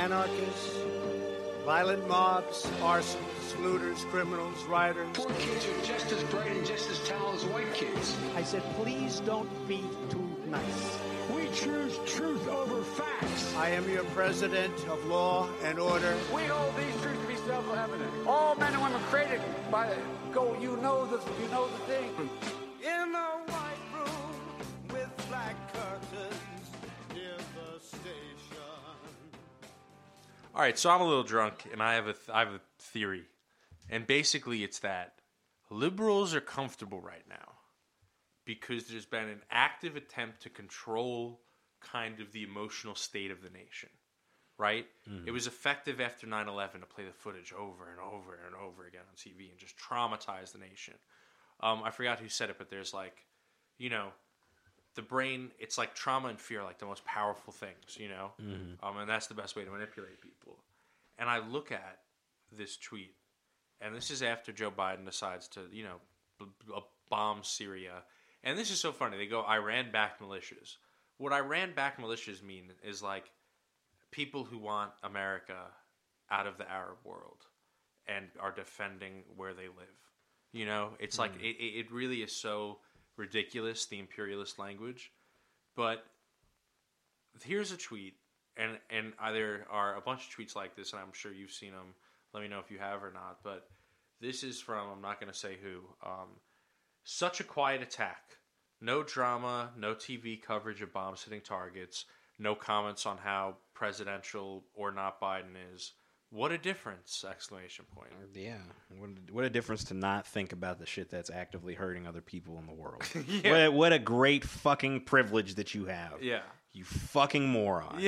anarchists, violent mobs, arsonists, looters, criminals, rioters. Poor kids are just as bright and just as talented as white kids. I said, please don't be too nice. We choose truth over facts. I am your president of law and order. We hold these truths to be self-evident. All men and women created by go. You know the you know the thing. All right, so I'm a little drunk, and I have a th- I have a theory, and basically it's that liberals are comfortable right now because there's been an active attempt to control kind of the emotional state of the nation, right? It was effective after 9/11 to play the footage over and over and over again on TV and just traumatize the nation. Um, I forgot who said it, but there's like, you know, the brain it's like trauma and fear are like the most powerful things you know? Um, and that's the best way to manipulate people. And i look at this tweet and this is after joe biden decides to you know b- b- bomb syria. And this is so funny. They go iran backed militias. What iran backed militias mean is like people who want america out of the arab world and are defending where they live you know? It's like it, it it really is so ridiculous the imperialist language. But here's a tweet and and there are a bunch of tweets like this and i'm sure you've seen them let me know if you have or not but this is from i'm not going to say who um, such a quiet attack. No drama no tv coverage of bombs hitting targets. No comments on how presidential or not biden is what a difference exclamation point uh, Yeah, what a, what a difference to not think about the shit that's actively hurting other people in the world. Yeah. what, a, what a great fucking privilege that you have. yeah You fucking moron.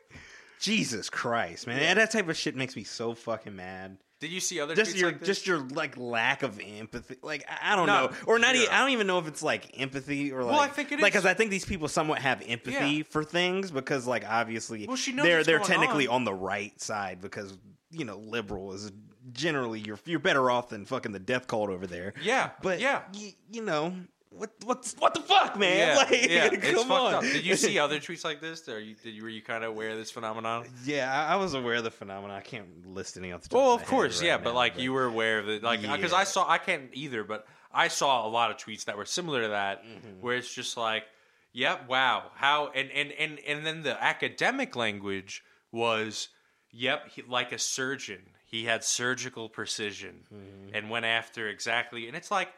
Jesus Christ, man. And that type of shit makes me so fucking mad. Did you see other Just your like just your like lack of empathy. Like I I don't No, know, or not. zero. Even, I don't even know if it's like empathy or like. Well, I think it like because I think these people somewhat have empathy Yeah. for things because like obviously Well, she knows they're they're technically on. on the right side because you know liberal is generally you're you're better off than fucking the death cult over there. Yeah, but yeah. y- you know what what's what the fuck, man? Yeah, like, yeah, come it's on. up. Did you see other tweets like this? Or you, did you were you kind of aware of this phenomenon? Yeah, I, I was aware of the phenomenon. I can't list any off the Well, of of course, head yeah, right but now, like you were aware of it, like because Yeah. I saw I can't either, but I saw a lot of tweets that were similar to that, Mm-hmm. where it's just like, yep, wow, how, and and and and then the academic language was, yep, he, like a surgeon, he had surgical precision Mm-hmm. and went after exactly, and it's like,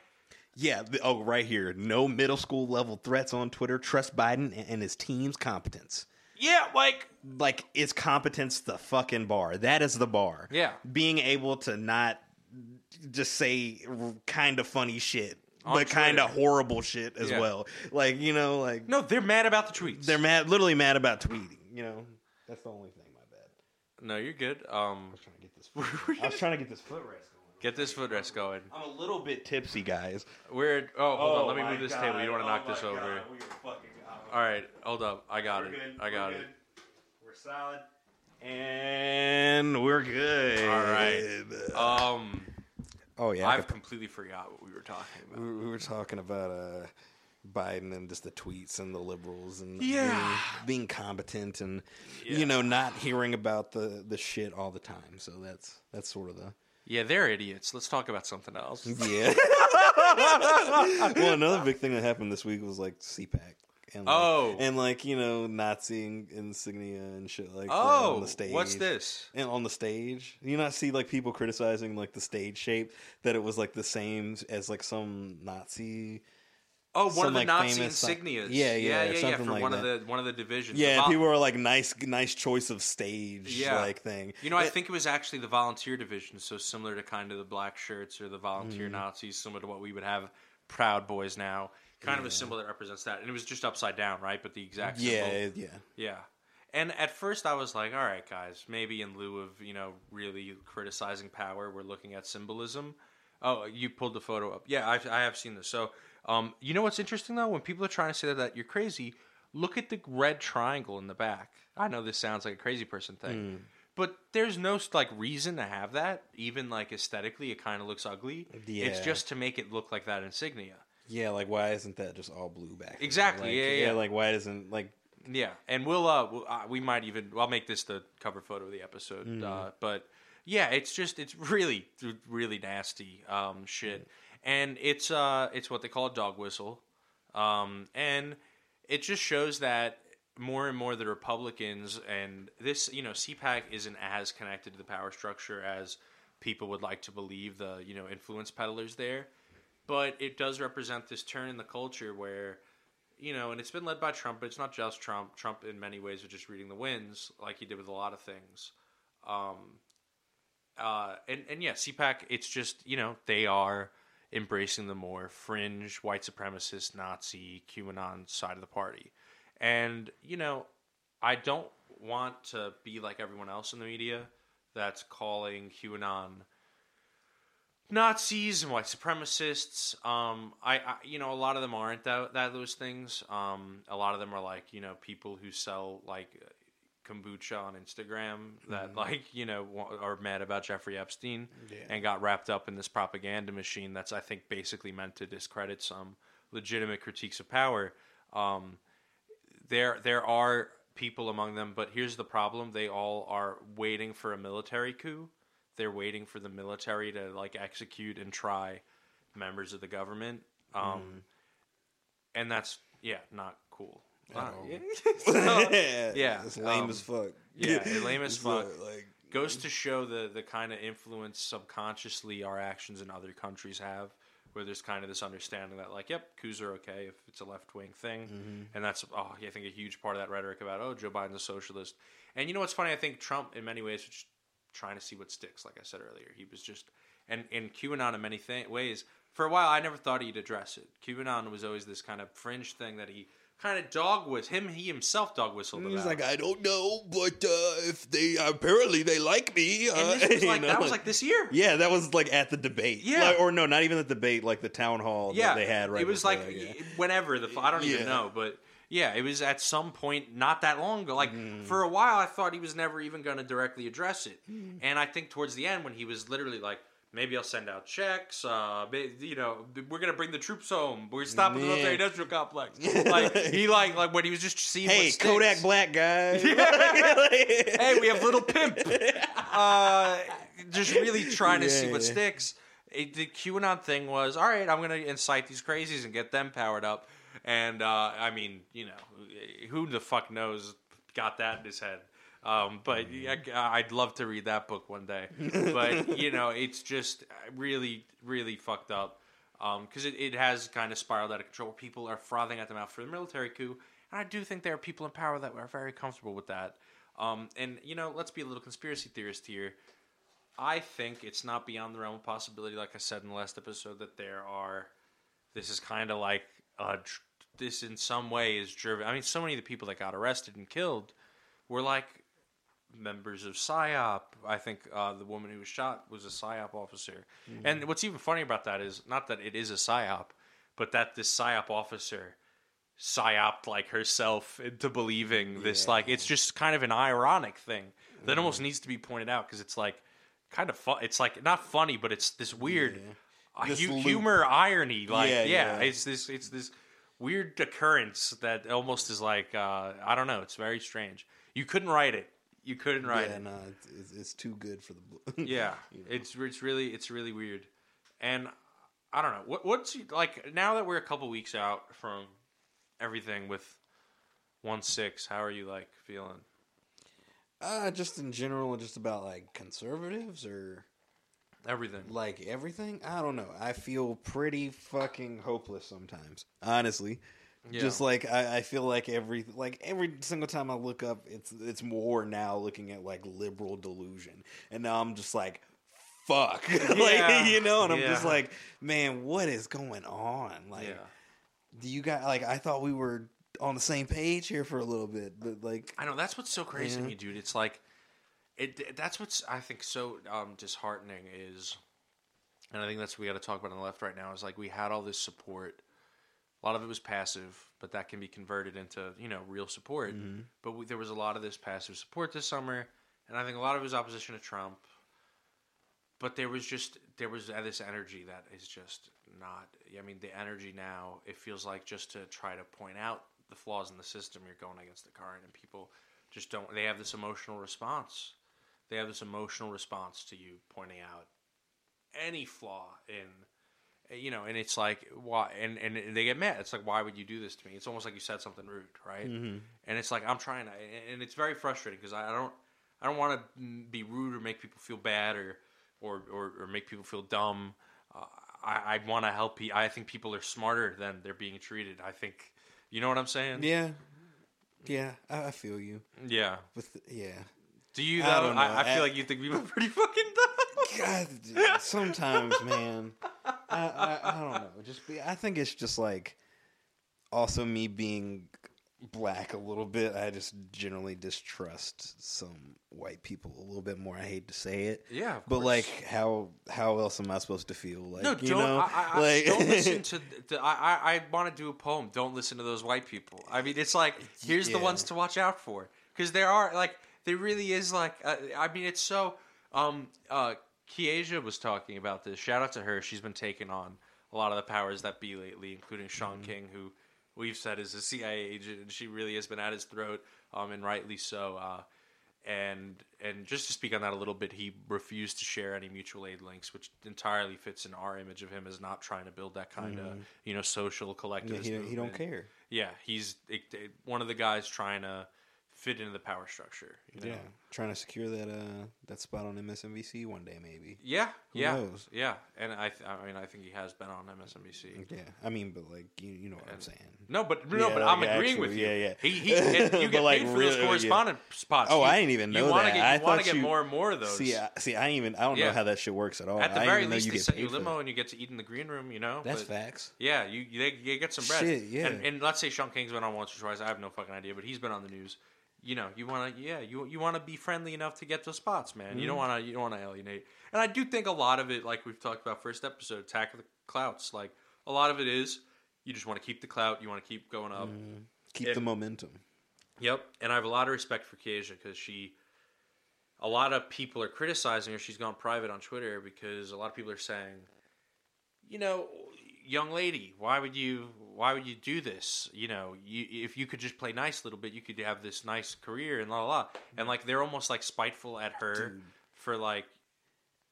Yeah. the- oh, right here. No middle school level threats on Twitter. Trust Biden and- and his team's competence. yeah, like Like, is competence the fucking bar? That is the bar. Yeah. Being able to not just say kind of funny shit, On but kind of horrible shit as Yeah. well. Like, you know, like, no, they're mad about the tweets. they're mad, literally mad about tweeting, you know? That's the only thing, my bad. no, you're good. Um, I was trying to get this. Foot. I was trying to get this going. Get this footrest going. I'm a little bit tipsy, guys. We're oh, hold on, let me move this God. table. You don't want to Oh knock this my over. God. We. All right, hold up. I got We're it. good. I got We're it. good. We're solid. And we're good. All right. Um, Oh yeah. I I've completely forgot what we were talking about. we were talking about uh, Biden and just the tweets and the liberals and Yeah. being, being competent and Yeah. you know not hearing about the the shit all the time. So that's that's sort of the Yeah, they're idiots. Let's talk about something else. yeah. well, another big thing that happened this week was like CPAC. And like, Oh. and like you know Nazi insignia and shit like uh, that Oh, on the stage. what's this? And on the stage, you not see like people criticizing like the stage shape that it was like the same as like some Nazi. Oh, one Some, of the like, Nazi insignias. Yeah, yeah, yeah, yeah, something for like one of the one of the divisions. Yeah, The people were like nice, nice choice of stage Yeah. like thing. You know, I think it was actually the volunteer division, so similar to kind of the black shirts or the volunteer Mm-hmm. Nazis, similar to what we would have Proud Boys now. Kind of a symbol that represents that, and it was just upside down, right? But the exact symbol. Yeah, yeah. Yeah. And at first I was like, all right, guys, maybe in lieu of, you know, really criticizing power, we're looking at symbolism. Oh, you pulled the photo up. Yeah, I've, I have seen this. So, um, you know what's interesting, though? When people are trying to say that, that you're crazy, look at the red triangle in the back. I know this sounds like a crazy person thing. But there's no like reason to have that. Even like aesthetically, it kind of looks ugly. It's just to make it look like that insignia. Yeah, like why isn't that just all blue back? there? Exactly, Like, yeah, yeah. Like why isn't like Yeah, and we'll uh, we'll, uh we might even I'll make this the cover photo of the episode. Mm. Uh, but yeah, it's just it's really really nasty um, shit, and it's uh it's what they call a dog whistle, um, and it just shows that more and more the Republicans and this you know CPAC isn't as connected to the power structure as people would like to believe. The you know influence peddlers there, but it does represent this turn in the culture where you know, and it's been led by Trump, but it's not just Trump. Trump, in many ways, is just reading the winds, like he did with a lot of things. Um, uh, and and yeah, CPAC, it's just you know they are embracing the more fringe white supremacist Nazi QAnon side of the party, and you know, I don't want to be like everyone else in the media that's calling QAnon Nazis and white supremacists. Um, I, I, you know, a lot of them aren't that, that those things. Um, a lot of them are like, you know, people who sell like kombucha on Instagram that like, you know, are mad about Jeffrey Epstein and got wrapped up in this propaganda machine that's, I think, basically meant to discredit some legitimate critiques of power. Um, there, there are people among them, but here's the problem: they all are waiting for a military coup. They're waiting for the military to like execute and try members of the government. Um and that's yeah not cool Uh, yeah. So, yeah, it's lame um, as fuck. yeah, lame as fuck. like goes to show the the kind of influence subconsciously our actions in other countries have where there's kind of this understanding that like yep coups are okay if it's a left-wing thing. And that's oh i think a huge part of that rhetoric about oh joe biden's a socialist. And you know what's funny? I think trump in many ways was trying to see what sticks like i said earlier. He was just and and qanon in many th- ways. For a while i never thought he'd address it. Qanon was always this kind of fringe thing that he kind of dog was him he himself dog whistled He's like, I don't know, but uh, if they apparently they like me. Uh, and this was like know, that was like this year Yeah, that was like at the debate. Yeah. Like- or no, not even the debate, like the town hall yeah that they had right it was like that, yeah. whenever the i don't even know but yeah it was at some point not that long ago like Mm. for a while i thought he was never even going to directly address it Mm. and i think towards the end when he was literally like maybe i'll send out checks uh you know we're going to bring the troops home we're stopping the military industrial complex like he like like when he was just seeing Hey, what. Kodak Black guy. hey, we have little pimp. Uh, just really trying to see Yeah, what yeah. sticks. It, the QAnon thing was all right. I'm going to incite these crazies and get them powered up. And uh, I mean, you know, who the fuck knows got that in his head. Um, but yeah, I'd love to read that book one day. But you know, it's just really, really fucked up because it, it has kind of spiraled out of control. People are frothing at the mouth for the military coup, and I do think there are people in power that are very comfortable with that. Um, and you know, let's be a little conspiracy theorist here. I think it's not beyond the realm of possibility, like I said in the last episode, that there are. This is kind of like uh, this in some way is driven. I mean, so many of the people that got arrested and killed were like members of PSYOP. I think uh, the woman who was shot was a PSYOP officer. And what's even funny about that is not that it is a PSYOP, but that this PSYOP officer psyoped like herself into believing this. Like it's just kind of an ironic thing that almost needs to be pointed out because it's like kind of fun. It's like not funny, but it's this weird uh, This hu- humor irony. Like Yeah, yeah, yeah. it's this it's this weird occurrence that almost is like uh, I don't know. It's very strange. You couldn't write it. You couldn't write yeah, it. no, it's, it's, too good for the. Yeah, it's it's really it's really weird, and I don't know what what's like now that we're a couple weeks out from everything with one six. How are you like feeling? Uh, just in general, just about like conservatives or Everything. like everything. I don't know. I feel pretty fucking hopeless sometimes. Honestly, just like I, I feel like every like every single time I look up, it's it's more now looking at like liberal delusion, and now I'm just like. Fuck, Yeah. like you know, and I'm just like, man, what is going on? Like, yeah, do you got like? I thought we were on the same page here for a little bit, but like, I know that's what's so crazy to me, dude. It's like it. That's what's I think so um, disheartening is, and I think that's what we got to talk about on the left right now. Is like we had all this support. A lot of it was passive, but that can be converted into you know real support. But we, there was a lot of this passive support this summer, and I think a lot of it was opposition to Trump. But there was just there was uh, this energy that is just not. I mean, the energy now it feels like just to try to point out the flaws in the system. You're going against the current, and people just don't. They have this emotional response. They have this emotional response to you pointing out any flaw in, you know, and it's like why, and and they get mad. It's like why would you do this to me? It's almost like you said something rude, right? And it's like I'm trying to, and it's very frustrating because I don't, I don't want to be rude or make people feel bad or, or or, or make people feel dumb. Uh, I, I want to help people. I think people are smarter than they're being treated. I think, you know what I'm saying? Yeah, yeah, I, I feel you. Yeah. With yeah, Do you? I don't know. I, I feel I- like you think people are pretty fucking dumb. God, sometimes, man, I, I I don't know. Just be, I think it's just like also me being black a little bit. I just generally distrust some white people a little bit more. I hate to say it, Yeah, but course. like, how how else am I supposed to feel? Like, No, you don't. know, I, I, like don't listen to. The, I, I, want to do a poem. Don't listen to those white people. I mean, it's like here's the ones to watch out for because there are like there really is like. Uh, I mean, it's so. Um, uh, Kiesia was talking about this. Shout out to her. She's been taking on a lot of the powers that be lately, including Shaun Mm-hmm. King, who we've said is a CIA agent, and she really has been at his throat, um, and rightly so. Uh, and and just to speak on that a little bit, he refused to share any mutual aid links, which entirely fits in our image of him as not trying to build that kind of you know social Yeah, he, he don't care. Yeah, he's it, it- one of the guys trying to fit into the power structure. You know? Yeah, trying to secure that uh that spot on MSNBC one day, maybe. yeah, Who yeah, knows? yeah. And I, th- I mean, I think he has been on MSNBC. Yeah, I mean, but like you, you know what I'm saying. No, but no, Yeah, but I'm agreeing actually, with you. yeah, yeah. He, he and you get like, paid for really, those yeah. correspondent spots. Oh, You- I didn't even know you that. Get, I want to get you- more and more of those. See, I, see, I even I don't Yeah. know how that shit works at all. At the I very didn't even know least, you they get send you limo and you get to eat in the green room. You know, That's But- facts. Yeah, you they, you get some bread. Shit, yeah. And, and let's say Shaun King's been on once or twice. I have no fucking idea, but he's been on the news. You know, you want to, yeah, you you want to be friendly enough to get those spots, man. You don't Mm-hmm. want to, you don't want to alienate. And I do think a lot of it, like we've talked about first episode, attack of the clouts. Like a lot of it is, you just want to keep the clout. You want to keep going up. Keep and- the momentum. Yep, and I have a lot of respect for Kiesia because she, a lot of people are criticizing her. She's gone private on Twitter because a lot of people are saying, you know, young lady, why would you, why would you do this? You know, you, if you could just play nice a little bit, you could have this nice career and la la la. And like they're almost like spiteful at her for like,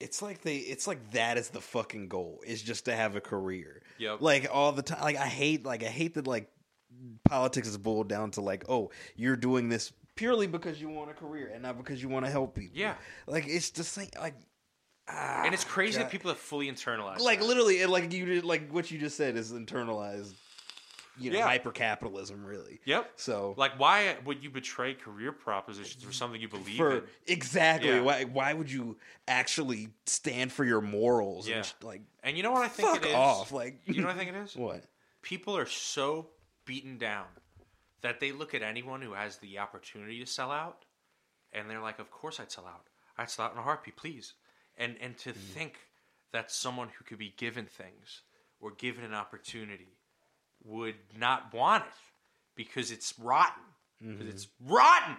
It's like they. It's like that is the fucking goal. Is just to have a career. Yep. Like all the time. Like I hate. Like I hate that. Like politics is boiled down to like, oh, you're doing this purely because you want a career and not because you want to help people. Yeah. Like it's the same. Like. Ah, and it's crazy God. that people have fully internalized. like that. literally like you did like what you just said is internalized you know Yeah. hyper capitalism really Yep. so Like, why would you betray career propositions for something you believe for in? exactly Yeah. why why would you actually stand for your morals Yeah. and like And you know what I think fuck it is? off like You know what I think it is? what people are so beaten down that they look at anyone who has the opportunity to sell out and they're like, Of course I'd sell out. I'd sell out in a heartbeat, please. And and to mm-hmm. think that someone who could be given things or given an opportunity would not want it because it's rotten. Because mm-hmm. it's rotten.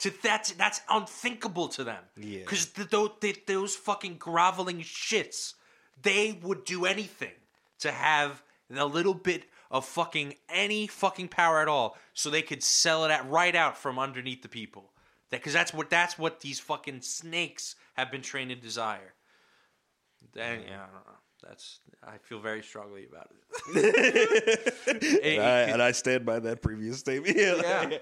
To that's that's unthinkable to them. Yeah. Because those, those fucking groveling shits, they would do anything to have a little bit of fucking any fucking power at all, so they could sell it at right out from underneath the people. Because that's what that's what these fucking snakes have been trained to desire. Then yeah, I don't know. That's I feel very strongly about it. It- and, I, and I stand by that previous statement yeah.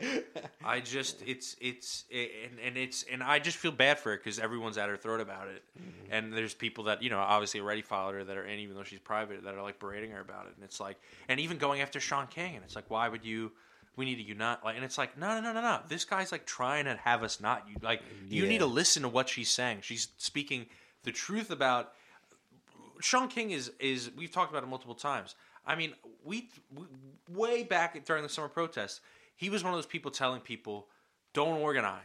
I just it's it's and, and it's and I just feel bad for her because everyone's at her throat about it, mm-hmm. and there's people that you know obviously already followed her that are in even though she's private that are like berating her about it, and it's like and even going after Shaun King, and it's like why would you? We need to unite, like, and it's like no, no, no, no, no. This guy's like trying to have us not. You like you need to listen to what she's saying. She's speaking the truth about Shaun King is is we've talked about it multiple times. I mean, we, we way back during the summer protests, he was one of those people telling people, "Don't organize,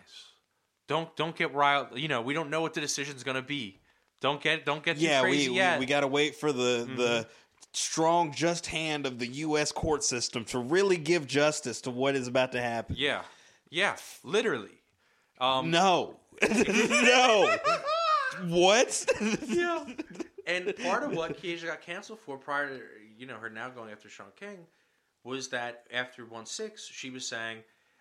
don't don't get riled. You know, we don't know what the decision's going to be. Don't get don't get too yeah crazy we, we, yet." we got to wait for the the mm-hmm. Strong just hand of the us court system to really give justice to what is about to happen yeah, yeah, literally. Um, no no what yeah. And part of what Keisha got canceled for prior to you know her now going after Shaun King was that after one six, she was saying,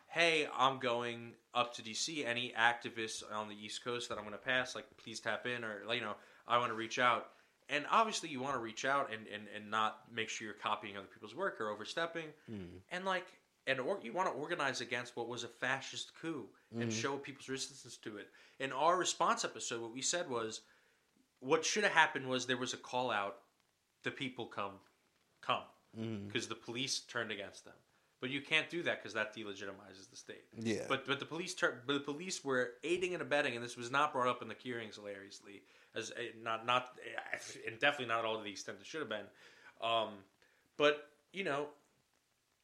"Hey, I'm going up to DC. Any activists on the East Coast that I'm going to pass, like, please tap in, or you know, I want to reach out." And obviously, you want to reach out and, and, and not make sure you're copying other people's work or overstepping. Hmm. And like, and or, you want to organize against what was a fascist coup and hmm. show people's resistance to it. In our response episode, what we said was, what should have happened was there was a call out, the people come, come, hmm. because the police turned against them. But you can't do that because that delegitimizes the state. Yeah. But but the police tur- but the police were aiding and abetting, and this was not brought up in the hearings hilariously, as eh, not not eh, and definitely not all to the extent it should have been. Um, but you know,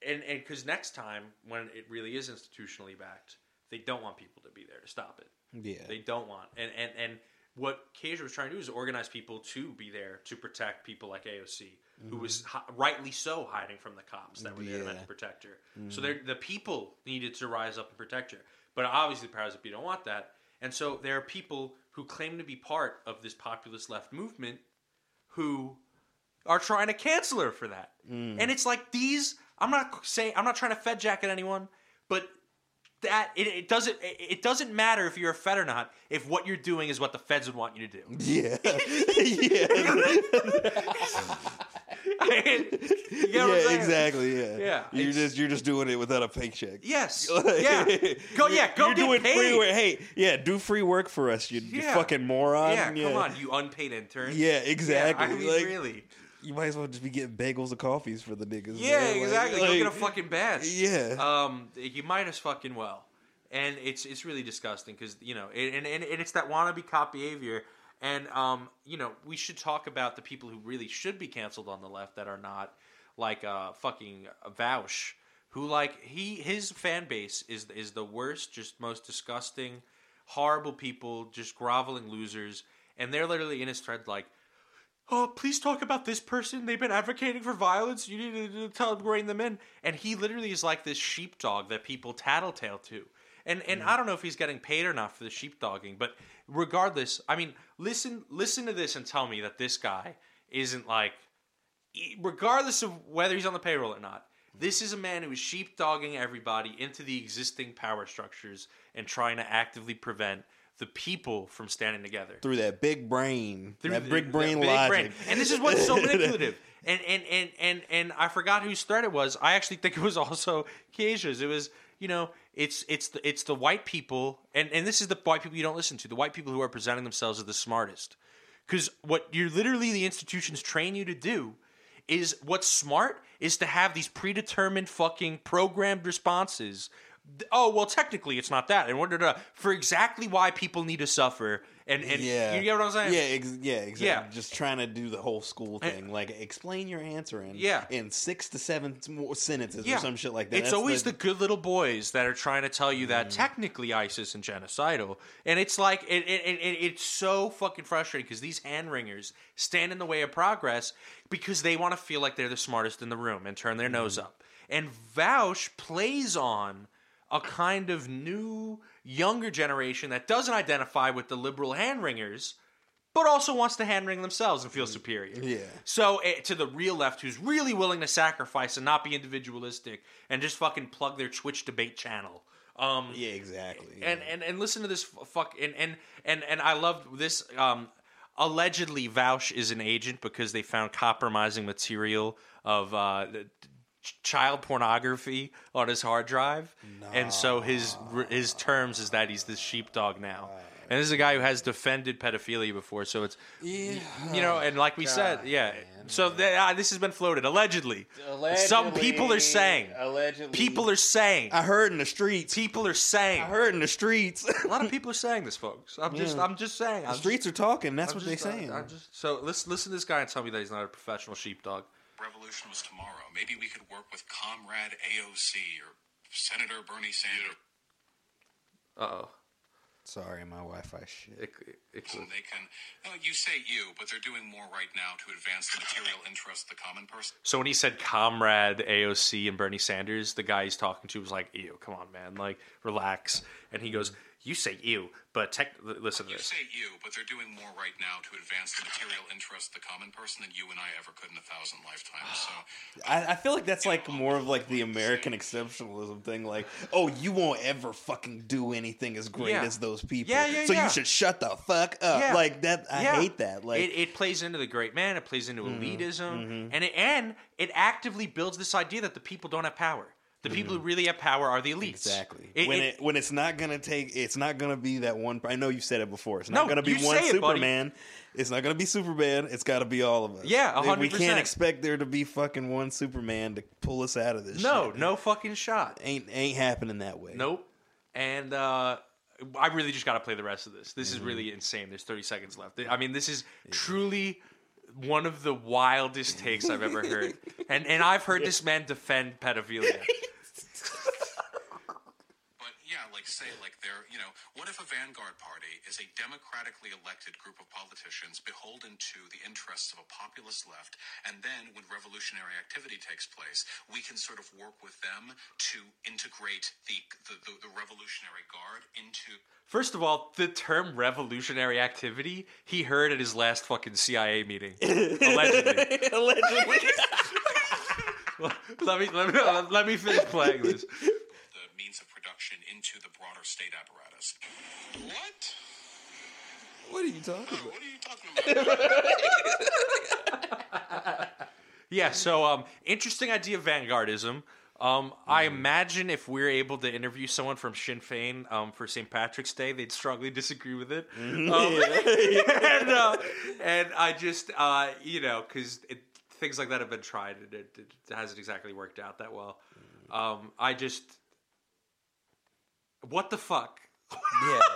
and and because next time when it really is institutionally backed, they don't want people to be there to stop it. Yeah. They don't want and and and what Kasia was trying to do is organize people to be there to protect people like AOC, who was hi- rightly so hiding from the cops that were there meant to protect her. So they're- the people needed to rise up and protect her. But obviously, the powers that be don't want that. And so there are people who claim to be part of this populist left movement who are trying to cancel her for that. Mm. And it's like these. I'm not saying I'm not trying to fed jacket anyone, but that it, it doesn't it, it doesn't matter if you're a fed or not if what you're doing is what the feds would want you to do. Yeah. yeah. you get what I'm yeah, exactly. Yeah. Yeah, You're it's- just you're just doing it without a paycheck. Yes. Yeah. Go. Yeah. Go you're get doing paid. free work. Hey, yeah, do free work for us, you, you fucking moron. Yeah, come on, you unpaid intern. Yeah, exactly. I mean, Like, really. You might as well just be getting bagels and coffees for the niggas. Yeah. Like- exactly. Go like- get a fucking badge. Yeah. Um, you might as fucking well, and it's it's really disgusting because you know, and, and and it's that wannabe cop behavior, and um, you know, we should talk about the people who really should be canceled on the left that are not, like uh, fucking Vaush, who like he his fan base is is the worst, just most disgusting, horrible people, just groveling losers, and they're literally in his thread like oh, please talk about this person. They've been advocating for violence. You need to tell them, rein them in. And he literally is like this sheepdog that people tattletale to. And and mm-hmm. I don't know if he's getting paid or not for the sheepdogging, but regardless, I mean, listen listen to this and tell me that this guy isn't like, regardless of whether he's on the payroll or not. Mm-hmm. This is a man who is sheepdogging everybody into the existing power structures and trying to actively prevent the people from standing together through that big brain, through that the- big brain big logic. brain. And this is what's so manipulative. And and and and and I forgot whose thread it was. I actually think it was also Kasia's. It was you know it's it's the it's the white people and and this is the white people you don't listen to. The white people who are presenting themselves as the smartest. Because what you're literally the institutions train you to do is what's smart is to have these predetermined fucking programmed responses. Oh well, technically it's not that. In order to for exactly why people need to suffer, and and yeah, you get what I'm saying? Yeah, ex- yeah, exactly. Yeah. Just trying to do the whole school thing, like explain your answer in Yeah. in six to seven sentences yeah. or some shit like that. It's That's always the, good little boys that are trying to tell you Mm. that technically ISIS isn't genocidal, and it's like it, it, it, it- it's so fucking frustrating because these hand wringers stand in the way of progress because they want to feel like they're the smartest in the room and turn their nose Mm. up. And Vaush plays on a kind of new, younger generation that doesn't identify with the liberal hand wringers. But also wants to hand wring themselves and feel superior. Mm. Yeah. So eh, to the real left, who's really willing to sacrifice and not be individualistic and just fucking plug their Twitch debate channel. Um, yeah, exactly. and, and and listen to this fuck and and and and I love this. Um, allegedly, Vaush is an agent because they found compromising material of uh, child pornography on his hard drive, and so his his terms is that he's this sheepdog now. And this is a guy who has defended pedophilia before, so it's you know, and like we said, yeah. So th- uh, this has been floated allegedly. allegedly. Some people are saying, Allegedly. people are saying, I heard in the streets. people are saying. I heard in the streets. A lot of people are saying this, folks. I'm just, I'm just saying. the I'm streets are talking. That's what I'm they're saying. I'm just, so listen, listen to this guy and tell me that he's not a professional sheepdog. Revolution was tomorrow. Maybe we could work with Comrade AOC or Senator Bernie Sanders. Uh oh. Sorry, my Wi-Fi shit. And they can, no, you say you, but they're doing more right now to advance the material interest of the common person. So when he said comrade AOC and Bernie Sanders, the guy he's talking to was like, "Ew, come on, man, like relax." And he goes, You say you, but tech, listen to You this. say you, but they're doing more right now to advance the material interest of the common person than you and I ever could in a thousand lifetimes. So I, I feel like that's like more of like the American exceptionalism thing. Like, oh, you won't ever fucking do anything as great Yeah. as those people. Yeah, yeah, So yeah. you should shut the fuck up. Yeah. Like that. I Yeah. hate that. Like, it, it plays into the great man. It plays into Mm-hmm. elitism, and it, and it actively builds this idea that the people don't have power. The people who really have power are the elites. Mm-hmm. Exactly. It- when it- it, when it's not gonna take, it's not gonna be that one. I know you said it before. It's No, not gonna be one say it, buddy. Superman. It's not gonna be Superman. It's got to be all of us. Yeah, a hundred We can't expect there to be fucking one Superman to pull us out of this. no, shit. no fucking shot. ain't ain't happening that way. Nope. And uh, I really just got to play the rest of this. This Mm-hmm. is really insane. There's 30 seconds left. I mean, this is truly one of the wildest takes I've ever heard. And and I've heard this man defend pedophilia. But yeah, like say like they're you know, what if a vanguard party is a democratically elected group of politicians beholden to the interests of a populist left, and then when revolutionary activity takes place, we can sort of work with them to integrate the the, the, the revolutionary guard into First of all, the term revolutionary activity he heard at his last fucking CIA meeting. Allegedly. Allegedly. let me let me let me finish playing this. the means of production into the broader state apparatus. What? what are you talking about? What are you talking about? Yeah, so um, interesting idea of vanguardism. Um, I imagine if we're able to interview someone from Sinn Féin um, for St. Patrick's Day, they'd strongly disagree with it. Um, and, uh, and I just, uh, you know, because things like that have been tried and it, it hasn't exactly worked out that well. Um, I just, what the fuck? Yeah.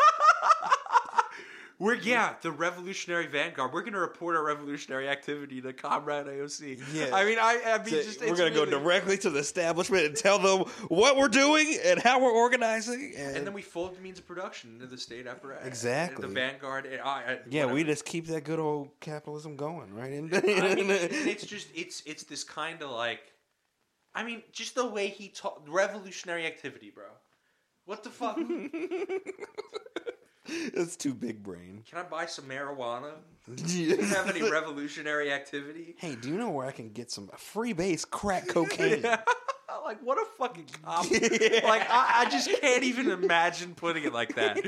We're yeah, the Revolutionary Vanguard. We're gonna report our revolutionary activity to Comrade AOC. Yeah. I mean, I, I mean, So just we're gonna go directly to the establishment and tell them what we're doing and how we're organizing. And, and then we fold the means of production into the state apparatus. Exactly. The Vanguard. and yeah, we just keep that good old capitalism going, right? And, I mean, it's just it's it's this kind of like, I mean, just the way he talked, revolutionary activity, bro. What the fuck? That's too big brain. Can I buy some marijuana? Do you have any revolutionary activity? hey, do you know where I can get some free base crack cocaine? like what a fucking cop! Like I, I just can't even imagine putting it like that.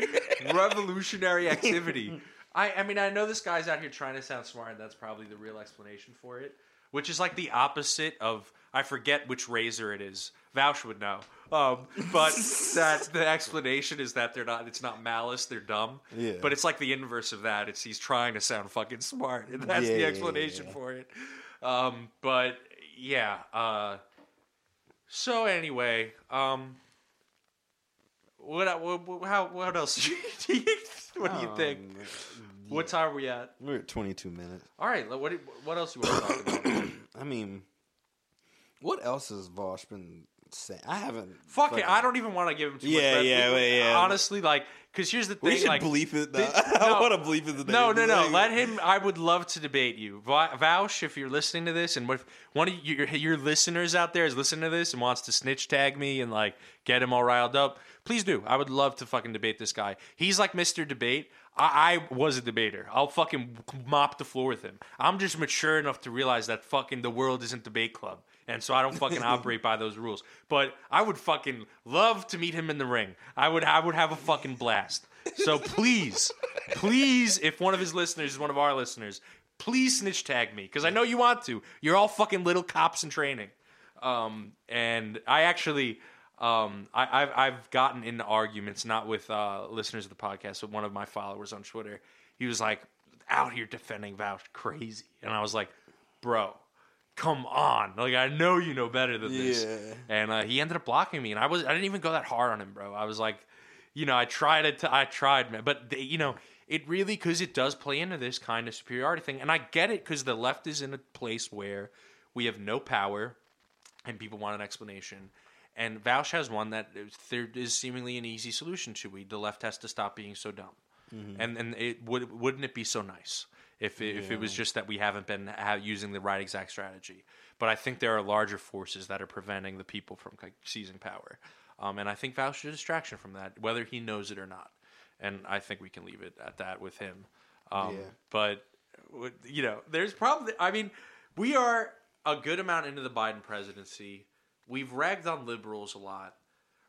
Revolutionary activity. I, I mean, I know this guy's out here trying to sound smart, and that's probably the real explanation for it. Which is like the opposite of I forget which razor it is. Vaush would know. Um, but that the explanation is that they're not. It's not malice. They're dumb. Yeah. But it's like the inverse of that. It's he's trying to sound fucking smart, and that's Yeah, the explanation yeah. for it. Um, but yeah. Uh, so anyway, um, what, what how what else? do you, what do you think? Um, What time are we at? We're at 22 minutes. All right, what what else you want to talk about? I mean, what else has Vaush been saying? I haven't. Fuck fucking- it, I don't even want to give him too Yeah, much. yeah, credit. yeah. Honestly, like, because here's the thing. We should like, bleep it. Though. I no. want to bleep it. No, no, no. Like- Let him. I would love to debate you, Vaush. If you're listening to this, and if one of your your listeners out there is listening to this and wants to snitch tag me and like get him all riled up, please do. I would love to fucking debate this guy. He's like Mr. Debate. I, I was a debater. I'll fucking mop the floor with him. I'm just mature enough to realize that fucking the world isn't debate club. And so I don't fucking operate by those rules. But I would fucking love to meet him in the ring. I would I would have a fucking blast. So please, please, if one of his listeners is one of our listeners, please snitch tag me because I know you want to. You're all fucking little cops in training. Um, and I actually, um, I, I've I've gotten into arguments not with uh, listeners of the podcast, but one of my followers on Twitter. He was like out here defending Vaush crazy, and I was like, bro. Come on, like I know you know better than this, Yeah. and uh, he ended up blocking me, and I was I didn't even go that hard on him, bro. I was like, you know, I tried it. To, I tried, man, but they, you know, it really because it does play into this kind of superiority thing, and I get it because the left is in a place where we have no power, and people want an explanation. And Vaush has one that there is seemingly an easy solution to. We The left has to stop being so dumb, and and it would wouldn't it be so nice if it, if it was just that we haven't been ha- using the right exact strategy. But I think there are larger forces that are preventing the people from like, seizing power, um, and I think Vaush is a distraction from that, whether he knows it or not. and I think we can leave it at that with him. Um, Yeah. But you know, there's probably. I mean, we are a good amount into the Biden presidency. We've ragged on liberals a lot.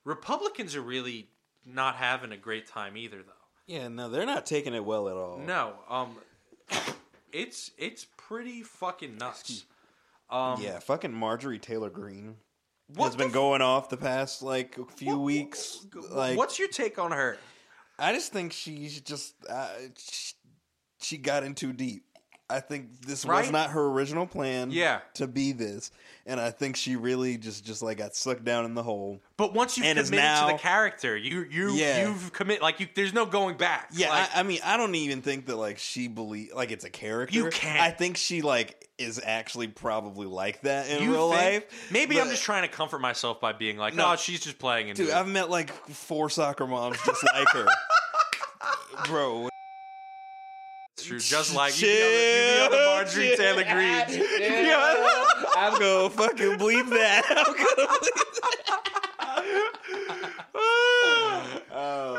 Republicans are really not having a great time either, though. Yeah, no, they're not taking it well at all. No, um, it's it's pretty fucking nuts. Um, yeah, fucking Marjorie Taylor Greene What has been f- going off the past like a few weeks. Like, What's your take on her? I just think she's just uh, she, she got in too deep. I think this was not her original plan. Yeah. to be this, and I think she really just just like got sucked down in the hole. But once you've And committed to the character, you you Yeah. you've commit like you. There's no going back. Yeah, Like, I, I mean, I don't even think that like she believe like it's a character. You can't. I think she like is actually probably like that in you real think- life. Maybe I'm just trying to comfort myself by being like, No. no, she's just playing into Dude, it. I've met like four soccer moms just like her. Bro, true. Just like you be on the, you be on the Marjorie Chill. Taylor Greene. You be on- I'm gonna fucking bleep that. I'm gonna bleep Oh.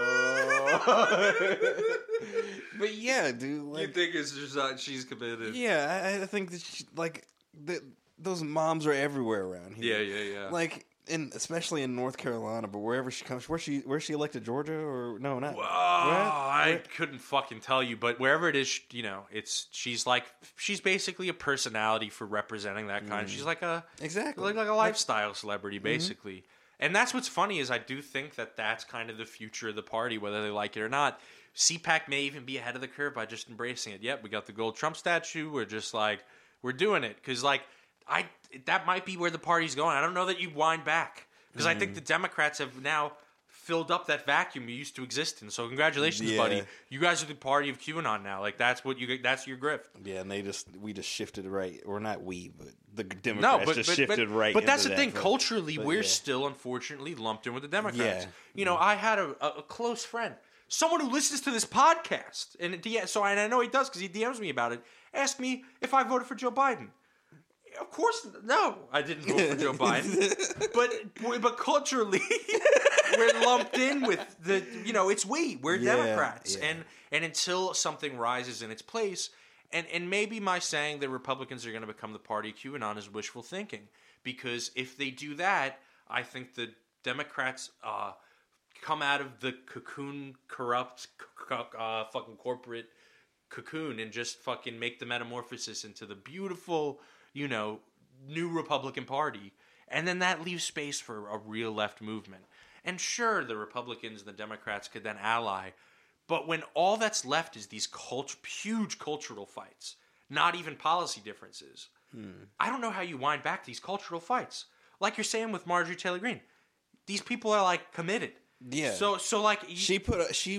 but yeah, dude. you think it's just not she's committed? yeah, I, I think that she, like the, those moms are everywhere around here. yeah, yeah. yeah. Like, in especially in North Carolina, but wherever she comes, where she where she elected Georgia or no, not. I where- couldn't fucking tell you, but wherever it is, you know, it's she's like she's basically a personality for representing that kind. Mm-hmm. She's like a Exactly. like like a lifestyle celebrity, mm-hmm. basically. And that's what's funny is I do think that that's kind of the future of the party, whether they like it or not. CPAC may even be ahead of the curve by just embracing it. Yep, we got the gold Trump statue. We're just like we're doing it because like I that might be where the party's going. I don't know that you wind back because I think mm. the Democrats have now filled up that vacuum you used to exist in. So congratulations, Yeah. buddy. You guys are the party of QAnon now. Like that's what you that's your grift. Yeah, and they just we just shifted right, or not we, but the No, Democrats but just but, shifted but, right. but that's the thing. Culturally, we're yeah. still unfortunately lumped in with the Democrats. Yeah. You know, mm-hmm. I had a, a, a close friend, someone who listens to this podcast, and it, D- so and I know he does because he DMs me about it. Asked me if I voted for Joe Biden. Of course, no, I didn't vote for Joe Biden. But but culturally, we're lumped in with the you know it's we we're Yeah, Democrats, yeah. and and until something rises in its place, and and maybe my saying that Republicans are going to become the party of QAnon is wishful thinking because if they do that, I think the Democrats uh, come out of the cocoon corrupt uh, fucking corporate cocoon and just fucking make the metamorphosis into the beautiful, you know, new Republican Party. And then that leaves space for a real left movement. And sure, the Republicans and the Democrats could then ally. But when all that's left is these cult- huge cultural fights, not even policy differences, hmm. I don't know how you wind back these cultural fights. Like you're saying with Marjorie Taylor Greene, these people are like committed. Yeah. So so like you- She put a, she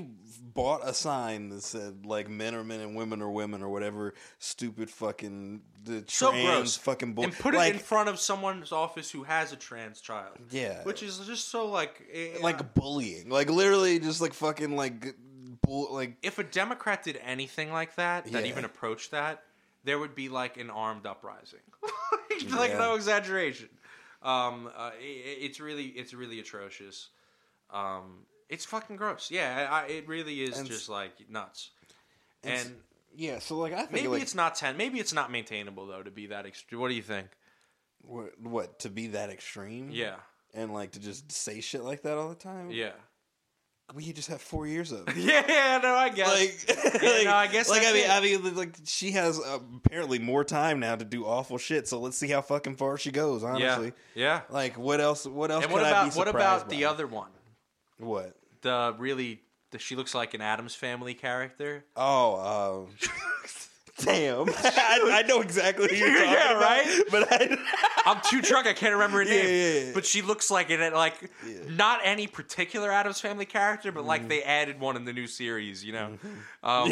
bought a sign that said like men are men and women are women or whatever stupid fucking the so trans gross fucking bull. and put like, it in front of someone's office who has a trans child. Yeah. which is just so like eh, like bullying, like literally just like fucking like bull like if a Democrat did anything like that, that Yeah. even approached that, there would be like an armed uprising, like Yeah. no exaggeration. Um, uh, i i- it's really it's really atrocious. Um, it's fucking gross. Yeah, I, it really is And just like nuts. and And yeah. So like I think maybe like, it's not ten. Maybe it's not maintainable though to be that extreme. What do you think? what, what to be that extreme. Yeah, and like to just say shit like that all the time. yeah, we just have four years of. yeah. yeah no, I guess. like, Yeah, like- no, I guess like I mean, it. I mean, like she has uh, apparently more time now to do awful shit. So let's see how fucking far she goes. Honestly, yeah, yeah. like what else? What else? And what about what about by? the other one? What? The really, the, she looks like an Addams Family character. Oh, um, damn! I, I know exactly who you're talking Yeah, about, right? But I, I'm too drunk. I can't remember her Yeah, name. yeah. But she looks like it. Like not any particular Addams Family character, but Mm-hmm. like they added one in the new series. You know. Um,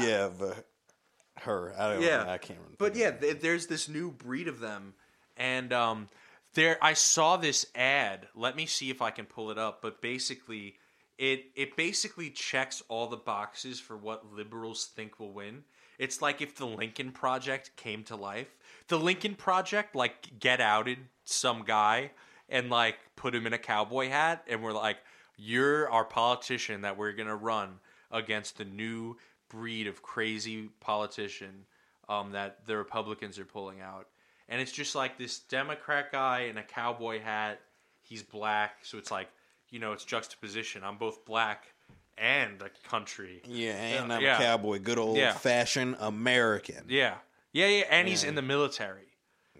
yeah, but her. I don't. Yeah. I can't. remember. But yeah, th- there's this new breed of them, and um, there I saw this ad. Let me see if I can pull it up. But basically, it it basically checks all the boxes for what liberals think will win. It's like if the Lincoln Project came to life. The Lincoln Project like get outed some guy and like put him in a cowboy hat, and we're like. You're our politician that we're gonna run against the new breed of crazy politician um, that the Republicans are pulling out, and it's just like this Democrat guy in a cowboy hat. He's black, so it's like you know it's juxtaposition. I'm both black and a country. Yeah, and I'm Yeah. a cowboy, good old Yeah. fashioned American. Yeah, yeah, yeah, and he's in the military.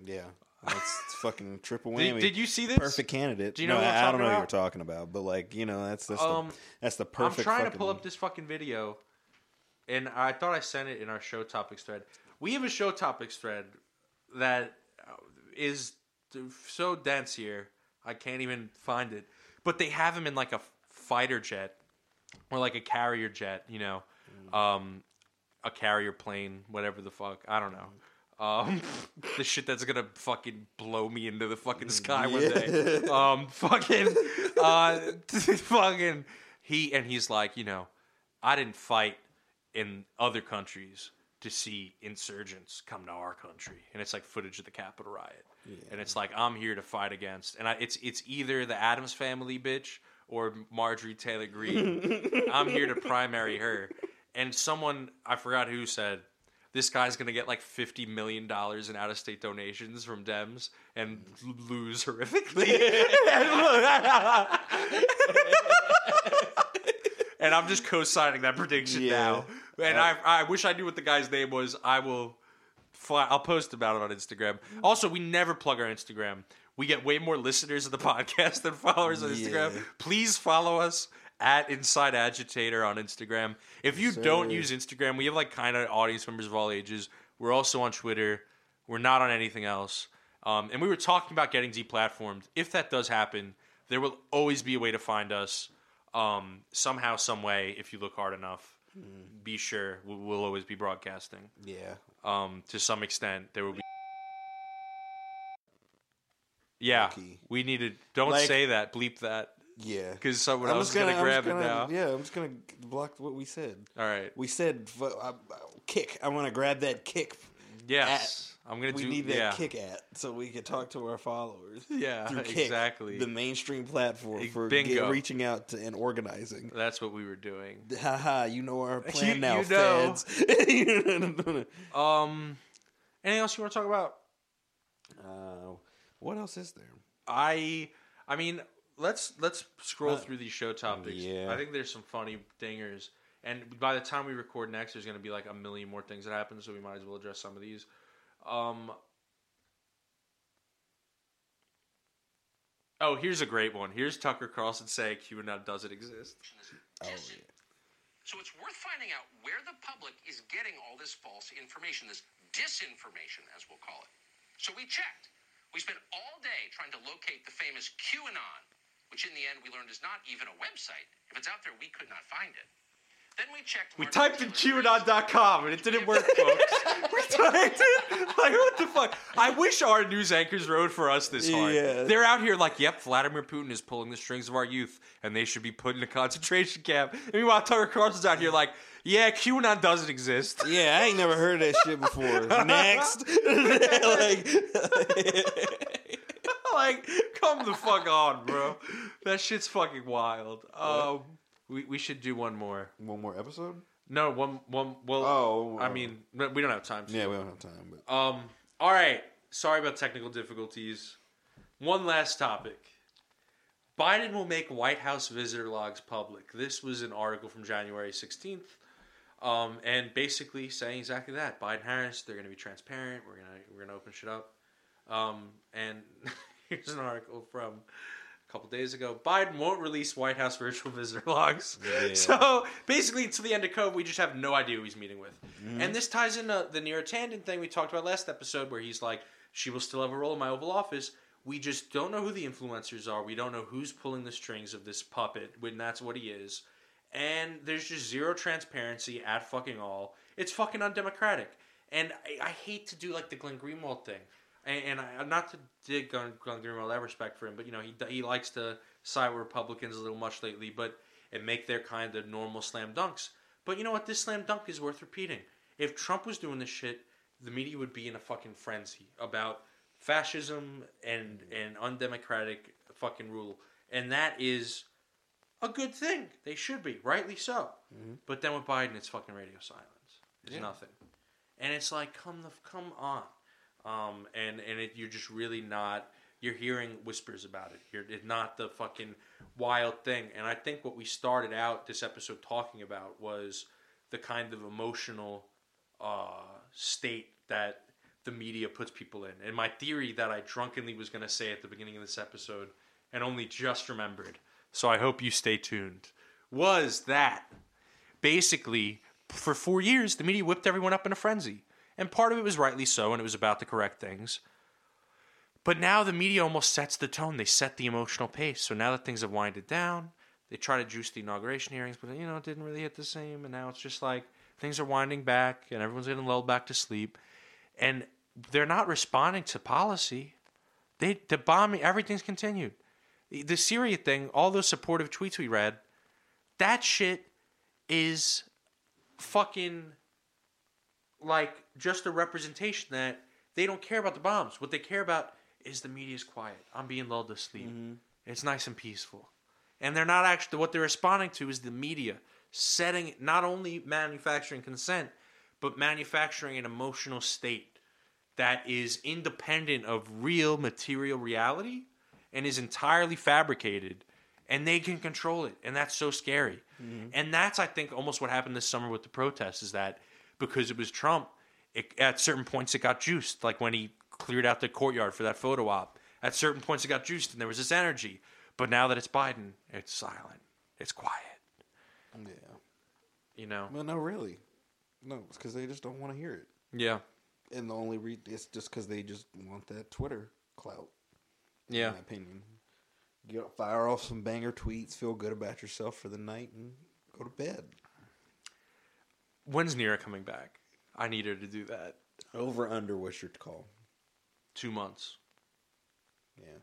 Yeah, that's fucking triple Did, whammy. did you see this? Perfect candidate. Do you know No, what I'm I, I don't know what you're talking about, but like you know, that's that's Um, the that's the I'm perfect. trying to pull up this fucking video, and I thought I sent it in our show topics thread. We have a show topics thread that is so dense here. I can't even find it, but they have him in like a fighter jet or like a carrier jet. You know, um, a carrier plane, whatever the fuck. I don't know. Um, the shit that's gonna fucking blow me into the fucking sky one day. Um, fucking, uh, fucking. He and he's like, you know, I didn't fight in other countries to see insurgents come to our country, and it's like footage of the Capitol riot, and it's like I'm here to fight against, and I, it's it's either the Addams Family bitch or Marjorie Taylor Greene. I'm here to primary her, and someone I forgot who said this guy's gonna get like fifty million dollars in out-of-state donations from Dems and lose horrifically. and I'm just co-signing that prediction Yeah. now. And I, I wish I knew what the guy's name was. I will. Fly, I'll post about it on Instagram. Also, we never plug our Instagram. We get way more listeners of the podcast than followers on Instagram. Yeah. Please follow us at Inside Agitator on Instagram. If you don't use Instagram, we have like kind of audience members of all ages. We're also on Twitter. We're not on anything else. Um, and we were talking about getting deplatformed. If that does happen, there will always be a way to find us um, somehow, some way. If you look hard enough, be sure we'll, we'll always be broadcasting. Yeah, Um, to some extent, there will be. Yeah, Low-key. we need to. Don't Like- say that. Bleep that. yeah. Because someone else is gonna, gonna, grab it gonna, now. Yeah, I'm just gonna block what we said. All right. We said uh, kick. I want to grab that kick. Yes, I'm gonna We do. need that yeah. kick at so we can talk to our followers. Yeah, Kick, exactly. The mainstream platform for get- reaching out to and organizing. That's what we were doing. Ha ha! you know our plan You- now, you know. feds. Um, anything else you want to talk about? uh, what else is there? I, I mean, let's let's scroll Uh, through these show topics. yeah. I think there's some funny dingers, and by the time we record next, there's going to be like a million more things that happen. So we might as well address some of these. Um. Oh, here's a great one. Here's Tucker Carlson saying QAnon doesn't exist. Oh, So it's worth finding out where the public is getting all this false information, this disinformation, as we'll call it. So we checked. We spent all day trying to locate the famous QAnon, which in the end we learned is not even a website. If it's out there, we could not find it. Then we checked. We typed in Taylor Greene's- QAnon.com and it didn't work, folks. we typed it. Like, what the fuck? I wish our news anchors rode for us this hard. Yeah. They're out here like, yep, Vladimir Putin is pulling the strings of our youth and they should be put in a concentration camp. And meanwhile, Tucker Carlson's out here like, yeah, QAnon doesn't exist. Yeah, I ain't never heard of that shit before. Next, like, like, come the fuck on, bro. That shit's fucking wild. Um, we, we should do one more. one more episode. No, one, one, well, Oh, I mean, we don't have time. Yeah, we don't have time, but Um. All right. Sorry about technical difficulties. One last topic. Biden will make White House visitor logs public. This was an article from January 16th. Um, and basically saying exactly that. Biden Harris, they're going to be transparent. We're going to we're going to open shit up. Um, and here's an article from couple days ago. Biden won't release White House virtual visitor logs. So basically, until the end of COVID, we just have no idea who he's meeting with. Mm-hmm. And this ties into the Neera Tanden thing we talked about last episode, where he's like, "She will still have a role in my Oval Office." We just don't know who the influencers are. We don't know who's pulling the strings of this puppet when that's what he is. And there's just zero transparency at fucking all. It's fucking undemocratic. And I, I hate to do like the Glenn Greenwald thing. And, and I, not to dig Glenn, Glenn Greenwald, I have respect for him, but you know he he likes to side with Republicans a little much lately, but and make their kind of normal slam dunks. But you know what? This slam dunk is worth repeating. If Trump was doing this shit, the media would be in a fucking frenzy about fascism and and undemocratic fucking rule, and that is a good thing. They should be, rightly so. Mm-hmm. But then with Biden, it's fucking radio silence. There's nothing, and it's like, come the come on, um, and and it, you're just really not. You're hearing whispers about it. You're it's not the fucking wild thing. And I think what we started out this episode talking about was the kind of emotional uh, state that the media puts people in. And my theory that I drunkenly was going to say at the beginning of this episode and only just remembered, so I hope you stay tuned, was that basically for four years the media whipped everyone up in a frenzy. And part of it was rightly so, and it was about the correct things. But now the media almost sets the tone. They set the emotional pace. So now that things have winded down, they try to juice the inauguration hearings, but you know, it didn't really hit the same. And now it's just like things are winding back and everyone's getting lulled back to sleep. And they're not responding to policy. They the bombing, everything's continued. The- The Syria thing, all those supportive tweets we read, that shit is fucking like just a representation that they don't care about the bombs. What they care about is the media's quiet. I'm being lulled to sleep. Mm-hmm. It's nice and peaceful. And they're not actually what they're responding to is the media setting not only manufacturing consent, but manufacturing an emotional state that is independent of real material reality and is entirely fabricated and they can control it and that's so scary mm-hmm. and that's i think almost what happened this summer with the protests is that because it was trump it, at certain points it got juiced like when he cleared out the courtyard for that photo op at certain points it got juiced and there was this energy but now that it's biden it's silent it's quiet Yeah. you know Well, no, really. No, it's because they just don't want to hear it. yeah And the only re- it's just because they just want that Twitter clout. yeah In my opinion. Get fire off some banger tweets, feel good about yourself for the night, and go to bed. When's Neera coming back i need her to do that Over under, what's your call? two months Yeah,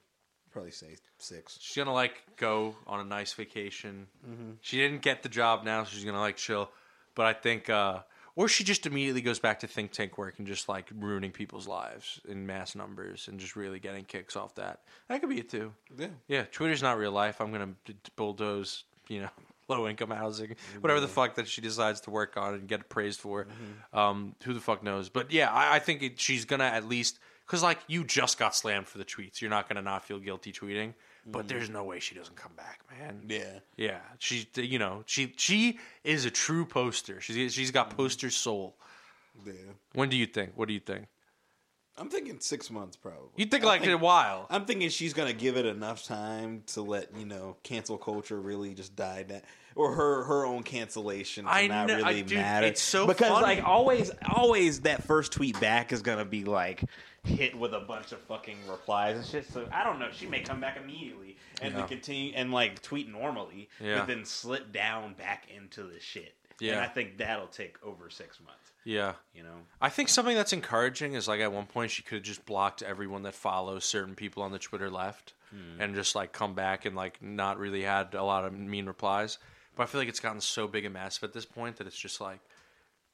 probably say six. She's gonna like go on a nice vacation. Mm-hmm. She didn't get the job now, so she's gonna like chill. But I think, uh, or she just immediately goes back to think tank work and just like ruining people's lives in mass numbers and just really getting kicks off that. That could be it too. Yeah. Yeah, Twitter's not real life. I'm gonna bulldoze, you know, low income housing, mm-hmm. whatever the fuck that she decides to work on and get praised for. Mm-hmm. Um, who the fuck knows? But yeah, I, I think it, she's gonna at least because like you just got slammed for the tweets. You're not gonna not feel guilty tweeting. But there's mm-hmm. no way she doesn't come back, man. Yeah. Yeah, she, you know, she she is a true poster. She's she's got poster soul. Yeah. When do you think? What do you think? I'm thinking six months probably. You think I like a while? I'm thinking she's gonna give it enough time to let you know cancel culture really just die down, or her her own cancellation to I not know- I- really dude, matter. it's so because funny. like always always that first tweet back is gonna be like hit with a bunch of fucking replies and shit so i don't know she may come back immediately and Yeah. continue and like tweet normally Yeah. but then slip down back into the shit Yeah. and i think that'll take over six months Yeah. you know I think something that's encouraging is like at one point she could have just blocked everyone that follows certain people on the Twitter left hmm. and just like come back and like not really had a lot of mean replies. But I feel like it's gotten so big and massive at this point that it's just like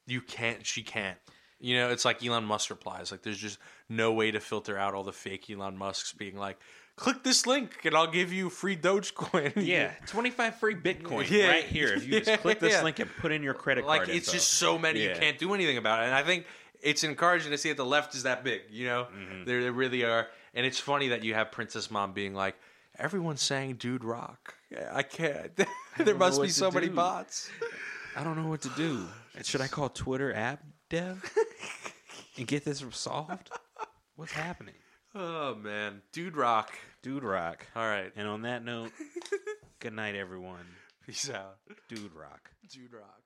you can't she can't. You know, it's like Elon Musk replies. Like there's just no way to filter out all the fake Elon Musks being like, click this link and I'll give you free Dogecoin. yeah 25 free bitcoin Yeah. right here if you just click this Yeah. link and put in your credit like card Like, it's info. just so many you can't do anything about it and i think it's encouraging to see that the left is that big you know Mm-hmm. they they really are and it's funny that you have princess mom being like everyone's saying dude rock i can't. There must be so many do. bots. I don't know what to do. Should i call twitter app dev and get this solved? What's happening? Oh man. Dude rock. Dude rock. All right. And on that note, good night, everyone. peace out. Dude rock. dude rock